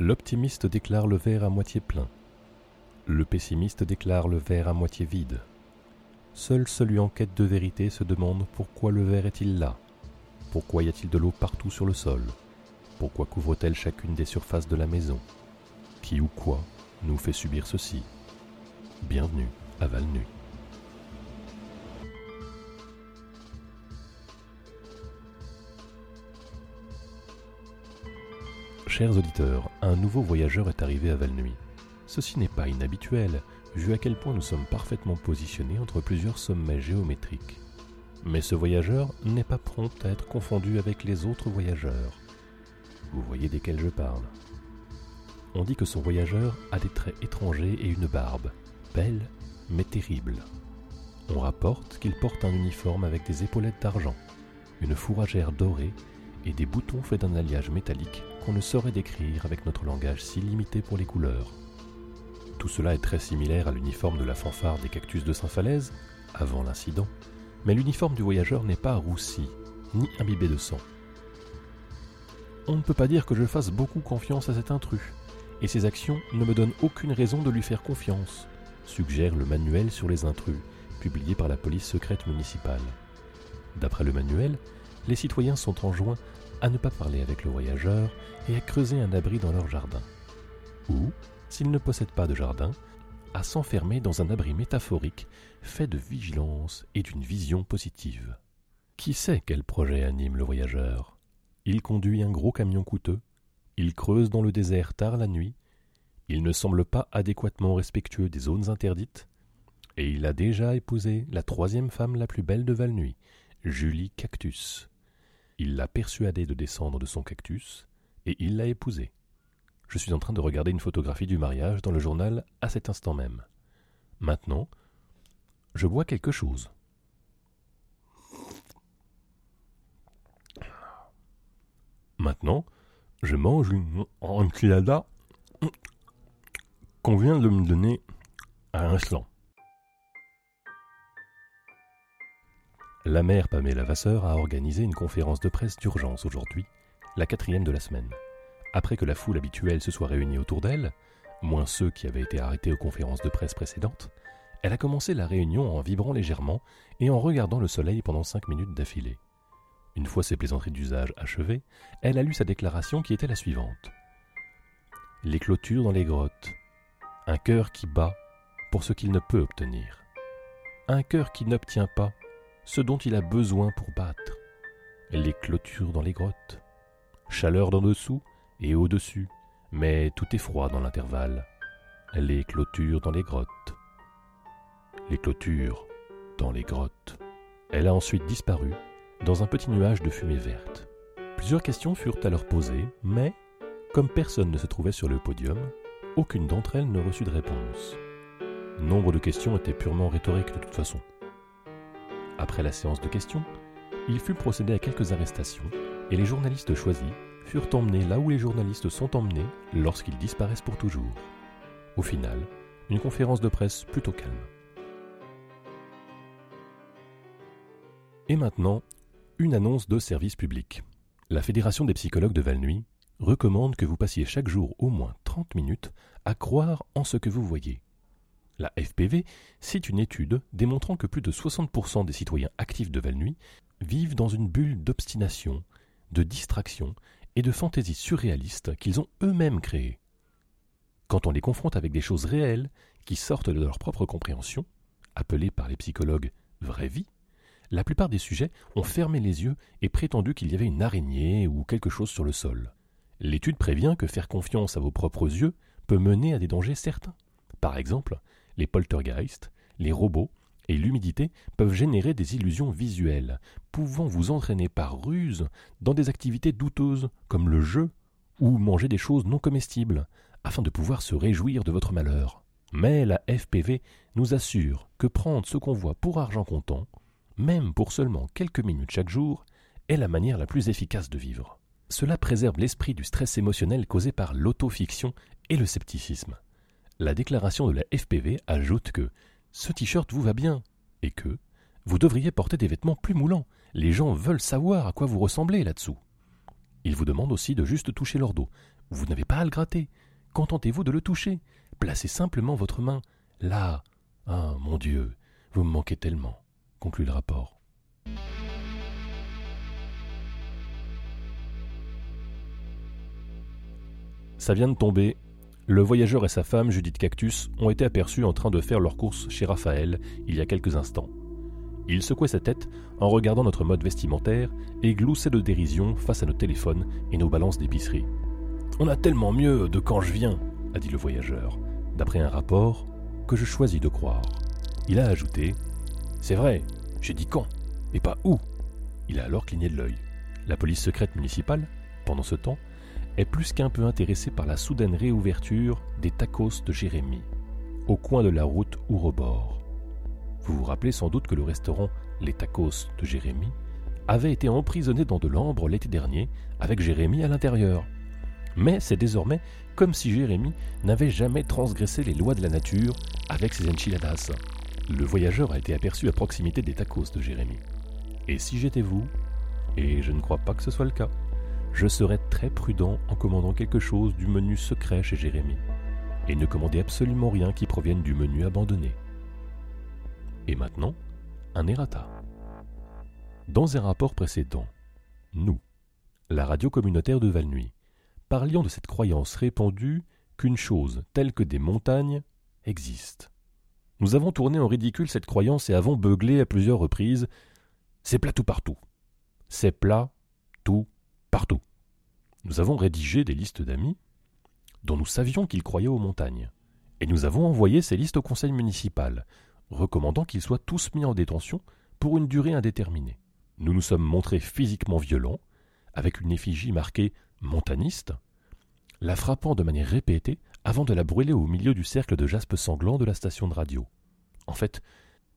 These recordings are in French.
L'optimiste déclare le verre à moitié plein. Le pessimiste déclare le verre à moitié vide. Seul celui en quête de vérité se demande pourquoi le verre est-il là Pourquoi y a-t-il de l'eau partout sur le sol? Pourquoi couvre-t-elle chacune des surfaces de la maison? Qui ou quoi nous fait subir ceci? Bienvenue à Val Nuit. Chers auditeurs, un nouveau voyageur est arrivé à Valnuy. Ceci n'est pas inhabituel, vu à quel point nous sommes parfaitement positionnés entre plusieurs sommets géométriques. Mais ce voyageur n'est pas prompt à être confondu avec les autres voyageurs. Vous voyez desquels je parle. On dit que son voyageur a des traits étrangers et une barbe, belle mais terrible. On rapporte qu'il porte un uniforme avec des épaulettes d'argent, une fourragère dorée et des boutons faits d'un alliage métallique qu'on ne saurait décrire avec notre langage si limité pour les couleurs. Tout cela est très similaire à l'uniforme de la fanfare des cactus de Saint-Falaise, avant l'incident, mais l'uniforme du voyageur n'est pas roussi, ni imbibé de sang. On ne peut pas dire que je fasse beaucoup confiance à cet intrus, et ses actions ne me donnent aucune raison de lui faire confiance, suggère le manuel sur les intrus, publié par la police secrète municipale. D'après le manuel, les citoyens sont enjoints à ne pas parler avec le voyageur et à creuser un abri dans leur jardin. Ou, s'ils ne possèdent pas de jardin, à s'enfermer dans un abri métaphorique fait de vigilance et d'une vision positive. Qui sait quel projet anime le voyageur? Il conduit un gros camion coûteux, il creuse dans le désert tard la nuit, il ne semble pas adéquatement respectueux des zones interdites, et il a déjà épousé la troisième femme la plus belle de Valnuy, Julie Cactus. Il l'a persuadée de descendre de son cactus, et il l'a épousée. Je suis en train de regarder une photographie du mariage dans le journal à cet instant même. Maintenant, je bois quelque chose. Maintenant, je mange une enchilada qu'on vient de me donner à l'instant. La mère Pamela Vasseur a organisé une conférence de presse d'urgence aujourd'hui, la quatrième de la semaine. Après que la foule habituelle se soit réunie autour d'elle, moins ceux qui avaient été arrêtés aux conférences de presse précédentes, elle a commencé la réunion en vibrant légèrement et en regardant le soleil pendant cinq minutes d'affilée. Une fois ses plaisanteries d'usage achevées, elle a lu sa déclaration qui était la suivante. Les clôtures dans les grottes. Un cœur qui bat pour ce qu'il ne peut obtenir. Un cœur qui n'obtient pas ce dont il a besoin pour battre. Les clôtures dans les grottes. Chaleur d'en dessous et au-dessus, mais tout est froid dans l'intervalle. Les clôtures dans les grottes. Les clôtures dans les grottes. Elle a ensuite disparu dans un petit nuage de fumée verte. Plusieurs questions furent alors posées, mais, comme personne ne se trouvait sur le podium, aucune d'entre elles ne reçut de réponse. Nombre de questions étaient purement rhétoriques de toute façon. Après la séance de questions, il fut procédé à quelques arrestations et les journalistes choisis furent emmenés là où les journalistes sont emmenés lorsqu'ils disparaissent pour toujours. Au final, une conférence de presse plutôt calme. Et maintenant, une annonce de service public. La Fédération des psychologues de Valnuy recommande que vous passiez chaque jour au moins 30 minutes à croire en ce que vous voyez. La FPV cite une étude démontrant que plus de 60% des citoyens actifs de Valnuy vivent dans une bulle d'obstination, de distraction et de fantaisie surréalistes qu'ils ont eux-mêmes créées. Quand on les confronte avec des choses réelles qui sortent de leur propre compréhension, appelées par les psychologues vraie vie, la plupart des sujets ont fermé les yeux et prétendu qu'il y avait une araignée ou quelque chose sur le sol. L'étude prévient que faire confiance à vos propres yeux peut mener à des dangers certains. Par exemple, les poltergeists, les robots et l'humidité peuvent générer des illusions visuelles, pouvant vous entraîner par ruse dans des activités douteuses comme le jeu ou manger des choses non comestibles, afin de pouvoir se réjouir de votre malheur. Mais la FPV nous assure que prendre ce qu'on voit pour argent comptant même pour seulement quelques minutes chaque jour, est la manière la plus efficace de vivre. Cela préserve l'esprit du stress émotionnel causé par l'autofiction et le scepticisme. La déclaration de la FPV ajoute que ce t-shirt vous va bien et que vous devriez porter des vêtements plus moulants. Les gens veulent savoir à quoi vous ressemblez là-dessous. Il vous demande aussi de juste toucher leur dos. Vous n'avez pas à le gratter. Contentez-vous de le toucher. Placez simplement votre main là. Ah, mon Dieu, vous me manquez tellement, conclut le rapport. Ça vient de tomber. Le voyageur et sa femme, Judith Cactus, ont été aperçus en train de faire leurs courses chez Raphaël il y a quelques instants. Il secouait sa tête en regardant notre mode vestimentaire et gloussait de dérision face à nos téléphones et nos balances d'épicerie. On a tellement mieux de quand je viens, a dit le voyageur, d'après un rapport que je choisis de croire. Il a ajouté C'est vrai, j'ai dit quand, et pas où. Il a alors cligné de l'œil. La police secrète municipale, pendant ce temps, est plus qu'un peu intéressée par la soudaine réouverture des tacos de Jérémy, au coin de la route Ourobord. Vous vous rappelez sans doute que le restaurant Les Tacos de Jérémy avait été emprisonné dans de l'ambre l'été dernier, avec Jérémy à l'intérieur. Mais c'est désormais comme si Jérémy n'avait jamais transgressé les lois de la nature avec ses enchiladas. Le voyageur a été aperçu à proximité des tacos de Jérémy. Et si j'étais vous, et je ne crois pas que ce soit le cas, je serais très prudent en commandant quelque chose du menu secret chez Jérémy, et ne commandez absolument rien qui provienne du menu abandonné. Et maintenant, un errata. Dans un rapport précédent, nous, la radio communautaire de Valnuy, parlions de cette croyance répandue qu'une chose telle que des montagnes existe. Nous avons tourné en ridicule cette croyance et avons beuglé à plusieurs reprises C'est plat tout partout. C'est plat tout partout. Nous avons rédigé des listes d'amis dont nous savions qu'ils croyaient aux montagnes. Et nous avons envoyé ces listes au conseil municipal, recommandant qu'ils soient tous mis en détention pour une durée indéterminée. Nous nous sommes montrés physiquement violents, avec une effigie marquée montaniste, la frappant de manière répétée avant de la brûler au milieu du cercle de jaspe sanglant de la station de radio. En fait,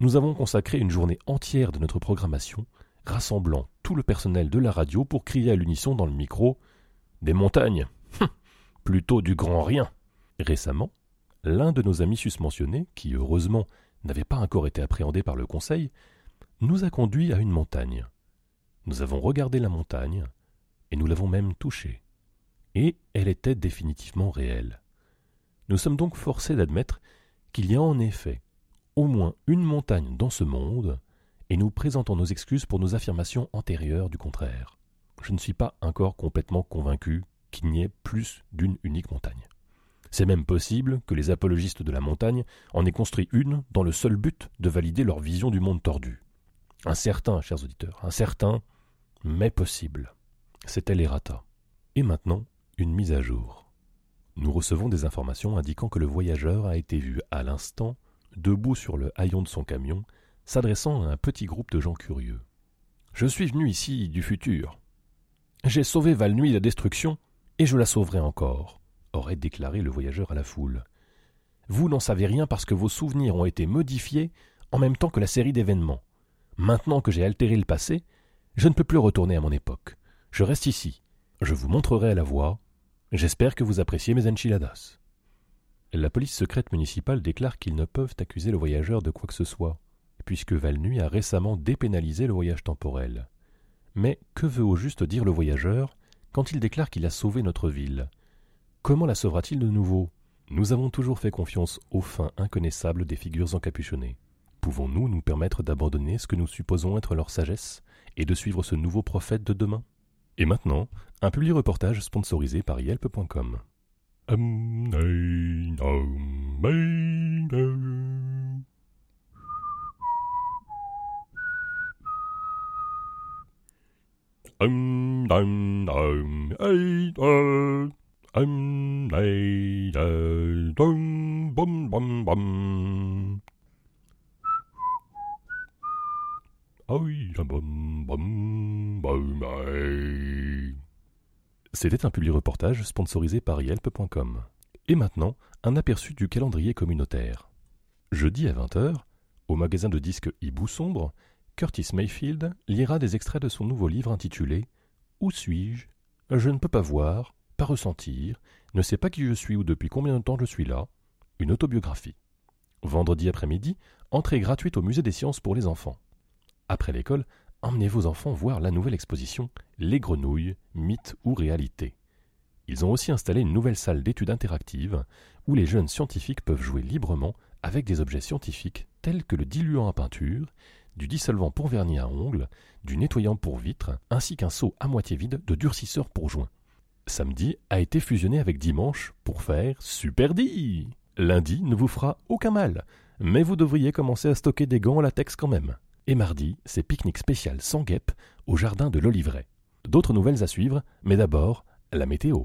nous avons consacré une journée entière de notre programmation, rassemblant tout le personnel de la radio pour crier à l'unisson dans le micro Des montagnes hum, Plutôt du grand rien Récemment, l'un de nos amis susmentionnés, qui heureusement n'avait pas encore été appréhendé par le Conseil, nous a conduits à une montagne. Nous avons regardé la montagne, et nous l'avons même touchée. Et elle était définitivement réelle. Nous sommes donc forcés d'admettre qu'il y a en effet au moins une montagne dans ce monde, et nous présentons nos excuses pour nos affirmations antérieures du contraire. Je ne suis pas encore complètement convaincu qu'il n'y ait plus d'une unique montagne. C'est même possible que les apologistes de la montagne en aient construit une dans le seul but de valider leur vision du monde tordu. Incertain, chers auditeurs, incertain, mais possible. C'était l'errata. Et maintenant, une mise à jour. Nous recevons des informations indiquant que le voyageur a été vu à l'instant, debout sur le haillon de son camion, s'adressant à un petit groupe de gens curieux. Je suis venu ici du futur. J'ai sauvé Valnuy la destruction, et je la sauverai encore aurait déclaré le voyageur à la foule. Vous n'en savez rien parce que vos souvenirs ont été modifiés en même temps que la série d'événements. Maintenant que j'ai altéré le passé, je ne peux plus retourner à mon époque. Je reste ici. Je vous montrerai la voie. J'espère que vous appréciez mes enchiladas. La police secrète municipale déclare qu'ils ne peuvent accuser le voyageur de quoi que ce soit, puisque Valnuy a récemment dépénalisé le voyage temporel. Mais que veut au juste dire le voyageur quand il déclare qu'il a sauvé notre ville? Comment la sauvera-t-il de nouveau? Nous avons toujours fait confiance aux fins inconnaissables des figures encapuchonnées. Pouvons-nous nous permettre d'abandonner ce que nous supposons être leur sagesse et de suivre ce nouveau prophète de demain? Et maintenant, un public reportage sponsorisé par Yelp.com. C'était un public reportage sponsorisé par Yelp.com. Et maintenant, un aperçu du calendrier communautaire. Jeudi à 20h, au magasin de disques Hibou Sombre, Curtis Mayfield lira des extraits de son nouveau livre intitulé Où suis-je? Je ne peux pas voir, pas ressentir, ne sait pas qui je suis ou depuis combien de temps je suis là, une autobiographie. Vendredi après-midi, entrée gratuite au musée des sciences pour les enfants. Après l'école, emmenez vos enfants voir la nouvelle exposition Les grenouilles, mythes ou réalité. Ils ont aussi installé une nouvelle salle d'études interactive où les jeunes scientifiques peuvent jouer librement avec des objets scientifiques tels que le diluant à peinture, du dissolvant pour vernis à ongles, du nettoyant pour vitres, ainsi qu'un seau à moitié vide de durcisseur pour joints. Samedi a été fusionné avec dimanche pour faire super. Lundi ne vous fera aucun mal, mais vous devriez commencer à stocker des gants en latex quand même. Et mardi, c'est pique-nique spécial sans guêpe au jardin de l'Olivret. D'autres nouvelles à suivre, mais d'abord, la météo.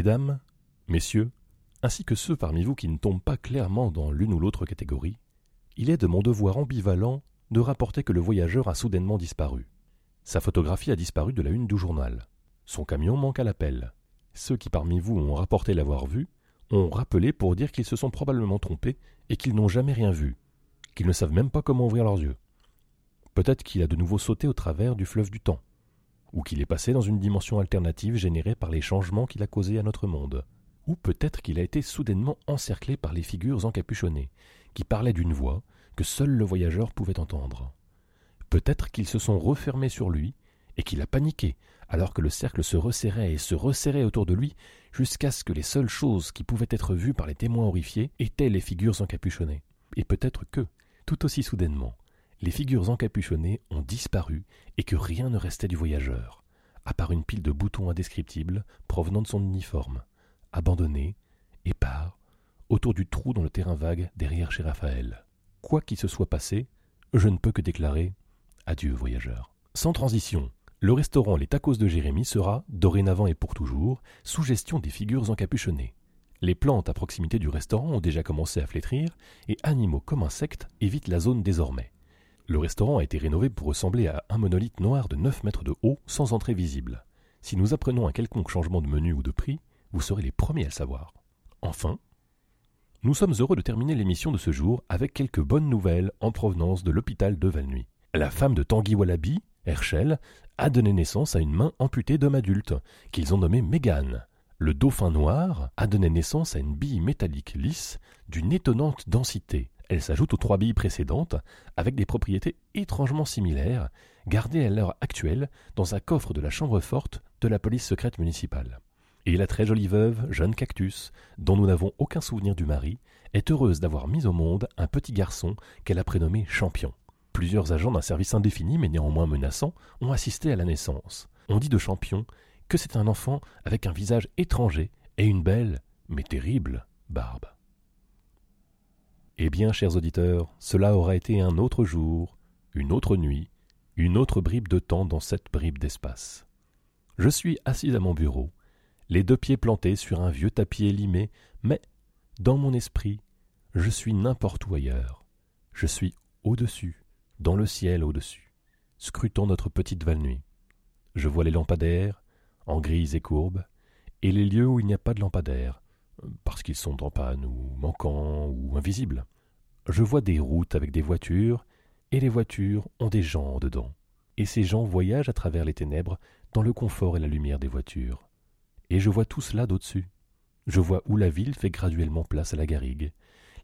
Mesdames, Messieurs, ainsi que ceux parmi vous qui ne tombent pas clairement dans l'une ou l'autre catégorie, il est de mon devoir ambivalent de rapporter que le voyageur a soudainement disparu. Sa photographie a disparu de la une du journal. Son camion manque à l'appel. Ceux qui parmi vous ont rapporté l'avoir vu ont rappelé pour dire qu'ils se sont probablement trompés et qu'ils n'ont jamais rien vu, qu'ils ne savent même pas comment ouvrir leurs yeux. Peut-être qu'il a de nouveau sauté au travers du fleuve du temps ou qu'il est passé dans une dimension alternative générée par les changements qu'il a causés à notre monde, ou peut-être qu'il a été soudainement encerclé par les figures encapuchonnées, qui parlaient d'une voix que seul le voyageur pouvait entendre. Peut-être qu'ils se sont refermés sur lui, et qu'il a paniqué, alors que le cercle se resserrait et se resserrait autour de lui, jusqu'à ce que les seules choses qui pouvaient être vues par les témoins horrifiés étaient les figures encapuchonnées. Et peut-être que, tout aussi soudainement, les figures encapuchonnées ont disparu et que rien ne restait du voyageur, à part une pile de boutons indescriptibles provenant de son uniforme, abandonné, épars, autour du trou dans le terrain vague derrière chez Raphaël. Quoi qu'il se soit passé, je ne peux que déclarer adieu voyageur. Sans transition, le restaurant Les Tacos de Jérémie sera, dorénavant et pour toujours, sous gestion des figures encapuchonnées. Les plantes à proximité du restaurant ont déjà commencé à flétrir et animaux comme insectes évitent la zone désormais. Le restaurant a été rénové pour ressembler à un monolithe noir de 9 mètres de haut sans entrée visible. Si nous apprenons un quelconque changement de menu ou de prix, vous serez les premiers à le savoir. Enfin, nous sommes heureux de terminer l'émission de ce jour avec quelques bonnes nouvelles en provenance de l'hôpital de Valnuy. La femme de Tanguy Wallaby, Herschel, a donné naissance à une main amputée d'homme adulte, qu'ils ont nommée Mégane. Le dauphin noir a donné naissance à une bille métallique lisse d'une étonnante densité, elle s'ajoute aux trois billes précédentes, avec des propriétés étrangement similaires, gardées à l'heure actuelle dans un coffre de la chambre forte de la police secrète municipale. Et la très jolie veuve, jeune cactus, dont nous n'avons aucun souvenir du mari, est heureuse d'avoir mis au monde un petit garçon qu'elle a prénommé Champion. Plusieurs agents d'un service indéfini mais néanmoins menaçant ont assisté à la naissance. On dit de Champion que c'est un enfant avec un visage étranger et une belle, mais terrible, barbe. Eh bien, chers auditeurs, cela aura été un autre jour, une autre nuit, une autre bribe de temps dans cette bribe d'espace. Je suis assis à mon bureau, les deux pieds plantés sur un vieux tapis élimé, mais, dans mon esprit, je suis n'importe où ailleurs. Je suis au-dessus, dans le ciel au-dessus, scrutant notre petite Val-Nuit. Je vois les lampadaires, en grises et courbes, et les lieux où il n'y a pas de lampadaire, parce qu'ils sont en panne ou manquants ou invisibles. Je vois des routes avec des voitures, et les voitures ont des gens dedans. Et ces gens voyagent à travers les ténèbres dans le confort et la lumière des voitures. Et je vois tout cela d'au-dessus. Je vois où la ville fait graduellement place à la garrigue,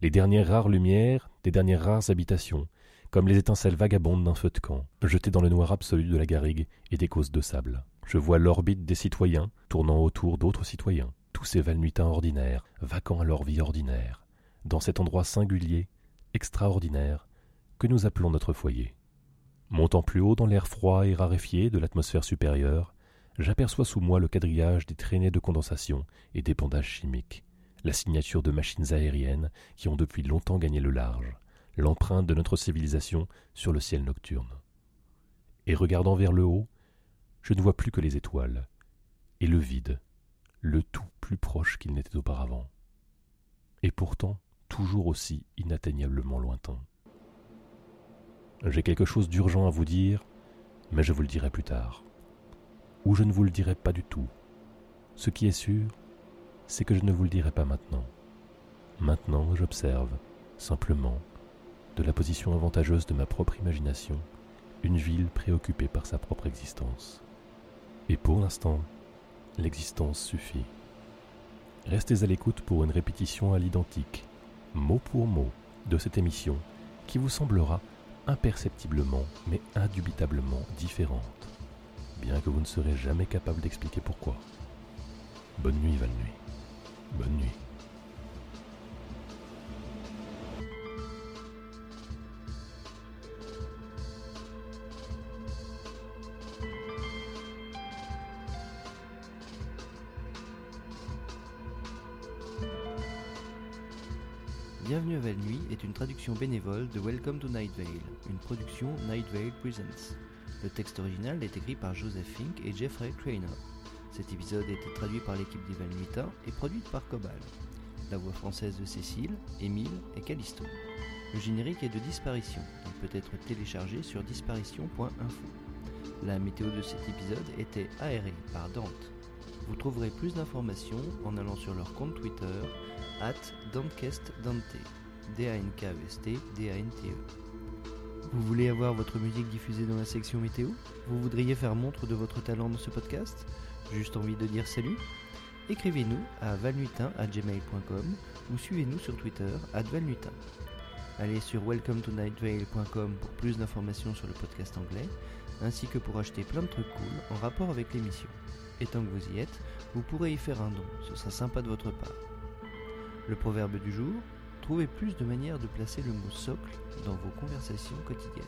les dernières rares lumières des dernières rares habitations, comme les étincelles vagabondes d'un feu de camp, jetées dans le noir absolu de la garrigue et des causes de sable. Je vois l'orbite des citoyens tournant autour d'autres citoyens, tous ces valnuitains ordinaires, vacants à leur vie ordinaire, dans cet endroit singulier, extraordinaire, que nous appelons notre foyer. Montant plus haut dans l'air froid et raréfié de l'atmosphère supérieure, j'aperçois sous moi le quadrillage des traînées de condensation et des bandages chimiques, la signature de machines aériennes qui ont depuis longtemps gagné le large, l'empreinte de notre civilisation sur le ciel nocturne. Et regardant vers le haut, je ne vois plus que les étoiles, et le vide, le tout plus proche qu'il n'était auparavant, et pourtant toujours aussi inatteignablement lointain. J'ai quelque chose d'urgent à vous dire, mais je vous le dirai plus tard. Ou je ne vous le dirai pas du tout. Ce qui est sûr, c'est que je ne vous le dirai pas maintenant. Maintenant, j'observe, simplement, de la position avantageuse de ma propre imagination, une ville préoccupée par sa propre existence. Et pour l'instant, l'existence suffit. Restez à l'écoute pour une répétition à l'identique, mot pour mot, de cette émission qui vous semblera imperceptiblement mais indubitablement différente, bien que vous ne serez jamais capable d'expliquer pourquoi. Bonne nuit, Val Nuit. Bonne nuit. Bienvenue à Val Nuit est une traduction bénévole de Welcome to Night Vale, une production Night Vale Presents. Le texte original est écrit par Joseph Fink et Jeffrey Craner. Cet épisode a été traduit par l'équipe des Nuita et produite par Cobal. La voix française de Cécile, Émile et Callisto. Le générique est de Disparition. Il peut être téléchargé sur disparition.info. La météo de cet épisode était aérée par Dante. Vous trouverez plus d'informations en allant sur leur compte Twitter at Dante, D-A-N-K-E-S-T, D-A-N-T-E. Vous voulez avoir votre musique diffusée dans la section météo? Vous voudriez faire montre de votre talent dans ce podcast? Juste envie de dire salut? Écrivez-nous à valnutin.gmail.com ou suivez-nous sur Twitter à valnutin. Allez sur welcometonightvale.com pour plus d'informations sur le podcast anglais, ainsi que pour acheter plein de trucs cool en rapport avec l'émission. Et tant que vous y êtes, vous pourrez y faire un don, ce sera sympa de votre part. Le proverbe du jour, trouvez plus de manières de placer le mot socle dans vos conversations quotidiennes.